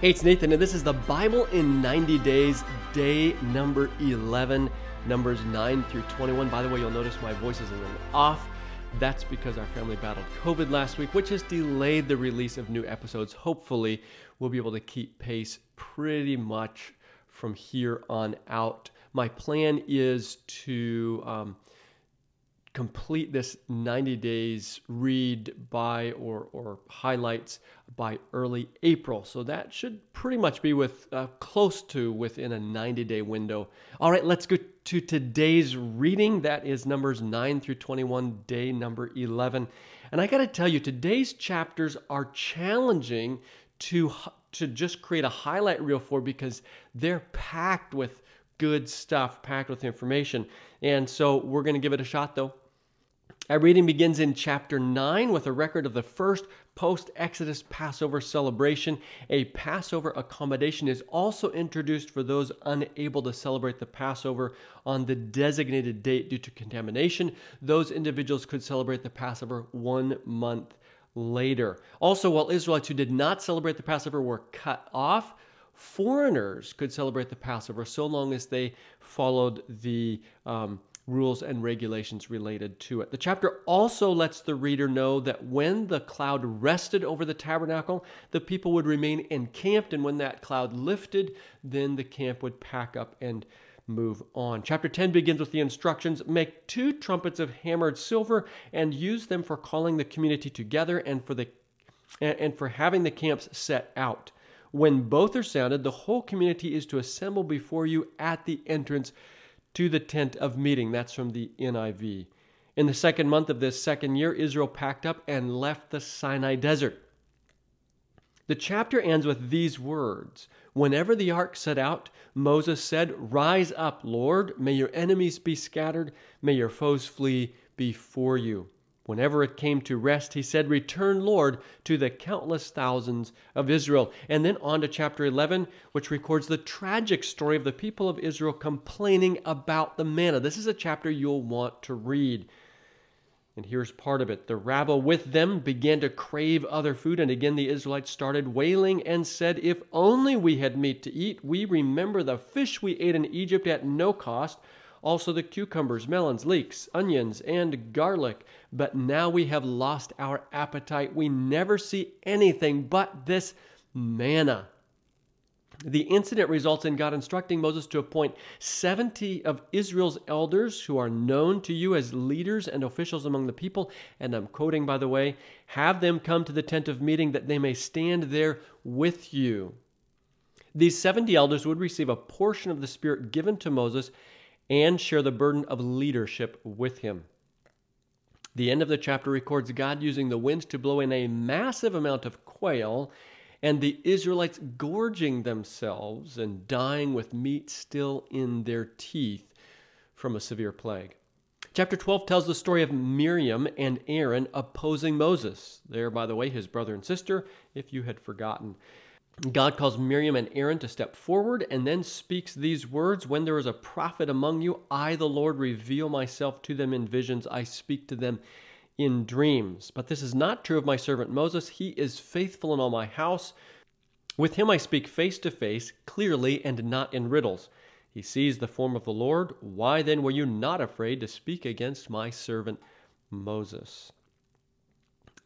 Hey, it's Nathan, and this is the Bible in 90 Days, day number 11, numbers 9 through 21. By the way, you'll notice my voice is a little off. That's because our family battled COVID last week, which has delayed the release of new episodes. Hopefully, we'll be able to keep pace pretty much from here on out. My plan is to um, complete this 90 days read by or, or highlights by early April. So that should pretty much be with uh, close to within a 90 day window. All right, let's go to today's reading. That is Numbers 9 through 21, day number 11. And I got to tell you, today's chapters are challenging to to just create a highlight reel for because they're packed with good stuff, packed with information. And so we're going to give it a shot though. Our reading begins in chapter 9 with a record of the first post Exodus Passover celebration. A Passover accommodation is also introduced for those unable to celebrate the Passover on the designated date due to contamination. Those individuals could celebrate the Passover one month later. Also, while Israelites who did not celebrate the Passover were cut off, foreigners could celebrate the Passover so long as they followed the um, rules and regulations related to it. The chapter also lets the reader know that when the cloud rested over the tabernacle, the people would remain encamped, and when that cloud lifted, then the camp would pack up and move on. Chapter 10 begins with the instructions make two trumpets of hammered silver and use them for calling the community together and for the and for having the camps set out. When both are sounded, the whole community is to assemble before you at the entrance to the tent of meeting. That's from the NIV. In the second month of this second year, Israel packed up and left the Sinai desert. The chapter ends with these words Whenever the ark set out, Moses said, Rise up, Lord, may your enemies be scattered, may your foes flee before you. Whenever it came to rest, he said, Return, Lord, to the countless thousands of Israel. And then on to chapter 11, which records the tragic story of the people of Israel complaining about the manna. This is a chapter you'll want to read. And here's part of it. The rabble with them began to crave other food, and again the Israelites started wailing and said, If only we had meat to eat. We remember the fish we ate in Egypt at no cost also the cucumbers, melons, leeks, onions, and garlic. But now we have lost our appetite. We never see anything but this manna. The incident results in God instructing Moses to appoint 70 of Israel's elders who are known to you as leaders and officials among the people. And I'm quoting, by the way, have them come to the tent of meeting that they may stand there with you. These 70 elders would receive a portion of the Spirit given to Moses and share the burden of leadership with him. The end of the chapter records God using the winds to blow in a massive amount of quail and the Israelites gorging themselves and dying with meat still in their teeth from a severe plague. Chapter 12 tells the story of Miriam and Aaron opposing Moses. They're, by the way, his brother and sister, if you had forgotten. God calls Miriam and Aaron to step forward and then speaks these words When there is a prophet among you, I, the Lord, reveal myself to them in visions. I speak to them in dreams. But this is not true of my servant Moses. He is faithful in all my house. With him I speak face to face, clearly, and not in riddles. He sees the form of the Lord. Why then were you not afraid to speak against my servant Moses?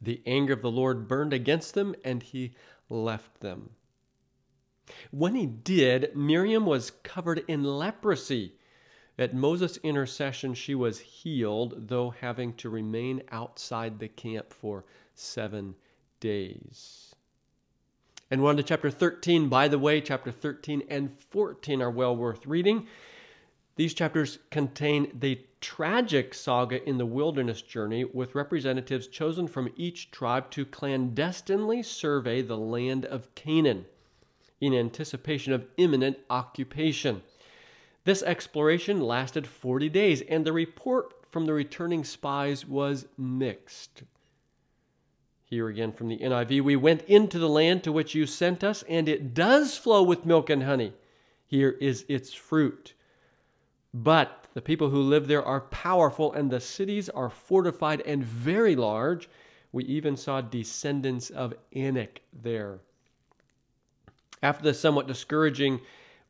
The anger of the Lord burned against them, and he left them. When he did, Miriam was covered in leprosy. At Moses' intercession, she was healed, though having to remain outside the camp for seven days. And we're on to chapter 13. By the way, chapter 13 and 14 are well worth reading. These chapters contain the tragic saga in the wilderness journey with representatives chosen from each tribe to clandestinely survey the land of Canaan in anticipation of imminent occupation. This exploration lasted 40 days, and the report from the returning spies was mixed. Here again from the NIV We went into the land to which you sent us, and it does flow with milk and honey. Here is its fruit. But the people who live there are powerful, and the cities are fortified and very large. We even saw descendants of Anak there. After the somewhat discouraging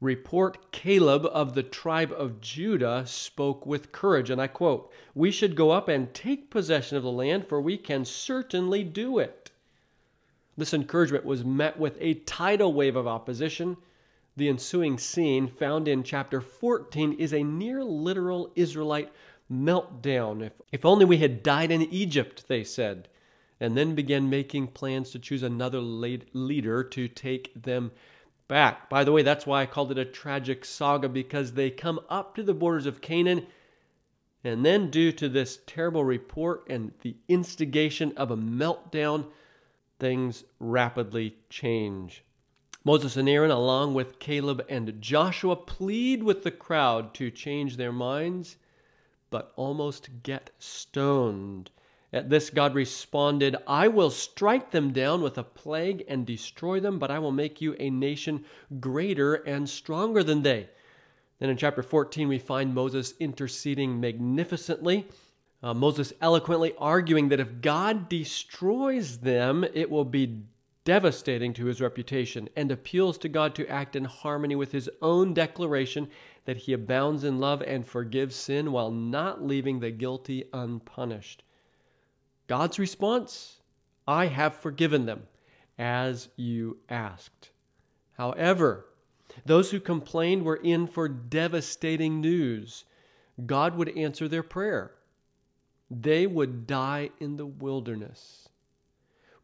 report, Caleb of the tribe of Judah spoke with courage, and I quote, We should go up and take possession of the land, for we can certainly do it. This encouragement was met with a tidal wave of opposition. The ensuing scene, found in chapter 14, is a near literal Israelite meltdown. If, if only we had died in Egypt, they said, and then began making plans to choose another leader to take them back. By the way, that's why I called it a tragic saga, because they come up to the borders of Canaan, and then, due to this terrible report and the instigation of a meltdown, things rapidly change. Moses and Aaron, along with Caleb and Joshua, plead with the crowd to change their minds but almost get stoned. At this, God responded, I will strike them down with a plague and destroy them, but I will make you a nation greater and stronger than they. Then in chapter 14, we find Moses interceding magnificently. Uh, Moses eloquently arguing that if God destroys them, it will be devastating to his reputation, and appeals to God to act in harmony with his own declaration that he abounds in love and forgives sin while not leaving the guilty unpunished. God's response I have forgiven them, as you asked. However, those who complained were in for devastating news. God would answer their prayer. They would die in the wilderness.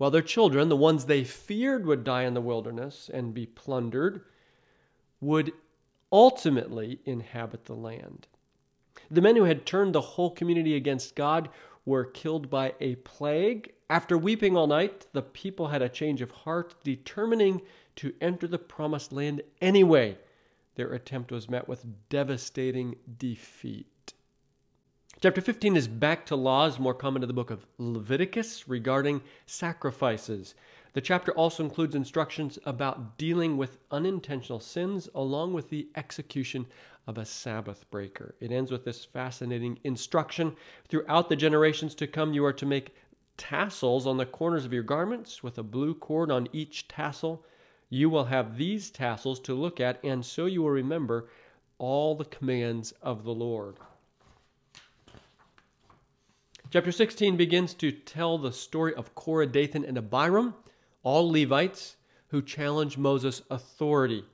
While their children, the ones they feared would die in the wilderness and be plundered, would ultimately inhabit the land. The men who had turned the whole community against God were killed by a plague. After weeping all night, the people had a change of heart, determining to enter the promised land anyway. Their attempt was met with devastating defeat. Chapter 15 is back to laws more common to the book of Leviticus regarding sacrifices. The chapter also includes instructions about dealing with unintentional sins along with the execution of a Sabbath breaker. It ends with this fascinating instruction. Throughout the generations to come, you are to make tassels on the corners of your garments with a blue cord on each tassel. You will have these tassels to look at, and so you will remember all the commands of the Lord. Chapter 16 begins to tell the story of Korah, Dathan, and Abiram all Levites who challenge Moses' authority,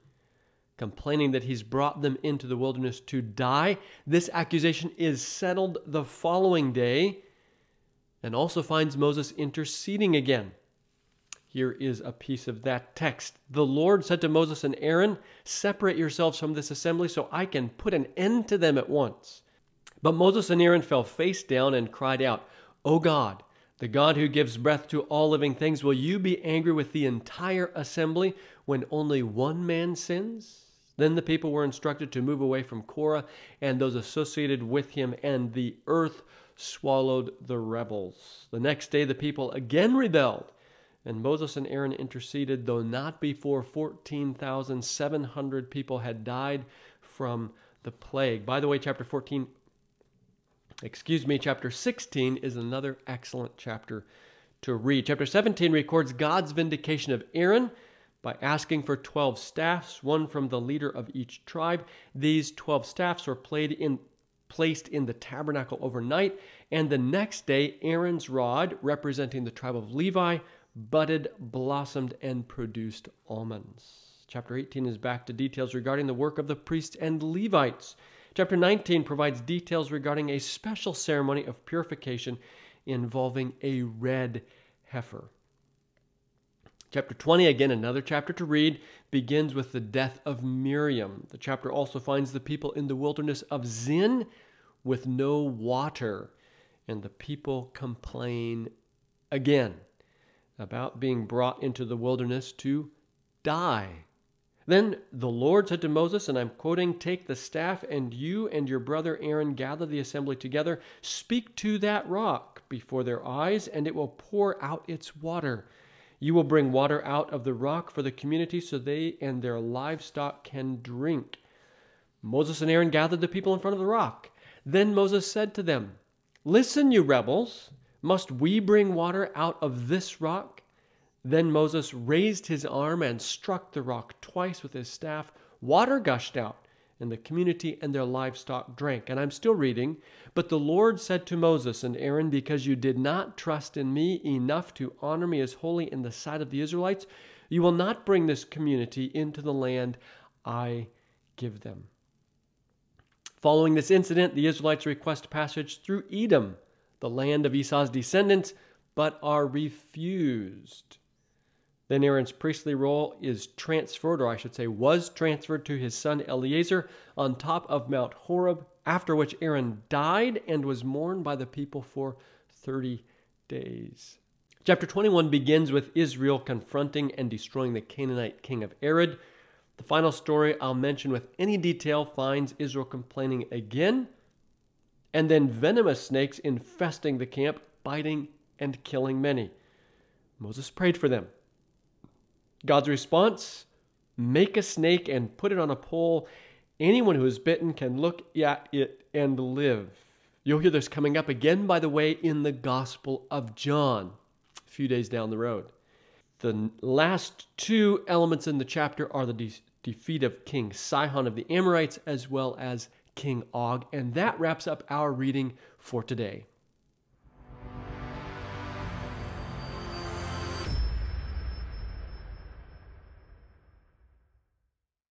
complaining that he's brought them into the wilderness to die. This accusation is settled the following day and also finds Moses interceding again. Here is a piece of that text. The Lord said to Moses and Aaron, Separate yourselves from this assembly so I can put an end to them at once. But Moses and Aaron fell face down and cried out, O God, the God who gives breath to all living things, will you be angry with the entire assembly when only one man sins? Then the people were instructed to move away from Korah and those associated with him, and the earth swallowed the rebels. The next day the people again rebelled, and Moses and Aaron interceded, though not before 14,700 people had died from the plague. By the way, chapter 14 excuse me, chapter 16 is another excellent chapter to read. Chapter 17 records God's vindication of Aaron by asking for 12 staffs, one from the leader of each tribe. These 12 staffs were in, placed in the tabernacle overnight, and the next day, Aaron's rod, representing the tribe of Levi, budded, blossomed, and produced almonds. Chapter 18 is back to details regarding the work of the priests and Levites. Chapter 19 provides details regarding a special ceremony of purification involving a red heifer. Chapter 20, again, another chapter to read, begins with the death of Miriam. The chapter also finds the people in the wilderness of Zin with no water, and the people complain again about being brought into the wilderness to die. Then the Lord said to Moses, and I'm quoting, Take the staff, and you and your brother Aaron gather the assembly together. Speak to that rock before their eyes, and it will pour out its water. You will bring water out of the rock for the community so they and their livestock can drink. Moses and Aaron gathered the people in front of the rock. Then Moses said to them, Listen, you rebels, must we bring water out of this rock? Then Moses raised his arm and struck the rock twice with his staff. Water gushed out, and the community and their livestock drank. And I'm still reading. But the Lord said to Moses and Aaron, Because you did not trust in me enough to honor me as holy in the sight of the Israelites, you will not bring this community into the land I give them. Following this incident, the Israelites request passage through Edom, the land of Esau's descendants, but are refused. Then Aaron's priestly role is transferred, or I should say, was transferred to his son Eleazar on top of Mount Horeb, after which Aaron died and was mourned by the people for 30 days. Chapter 21 begins with Israel confronting and destroying the Canaanite king of Arad. The final story I'll mention with any detail finds Israel complaining again, and then venomous snakes infesting the camp, biting and killing many. Moses prayed for them. God's response make a snake and put it on a pole. Anyone who is bitten can look at it and live. You'll hear this coming up again, by the way, in the Gospel of John, a few days down the road. The last two elements in the chapter are the de- defeat of King Sihon of the Amorites as well as King Og. And that wraps up our reading for today.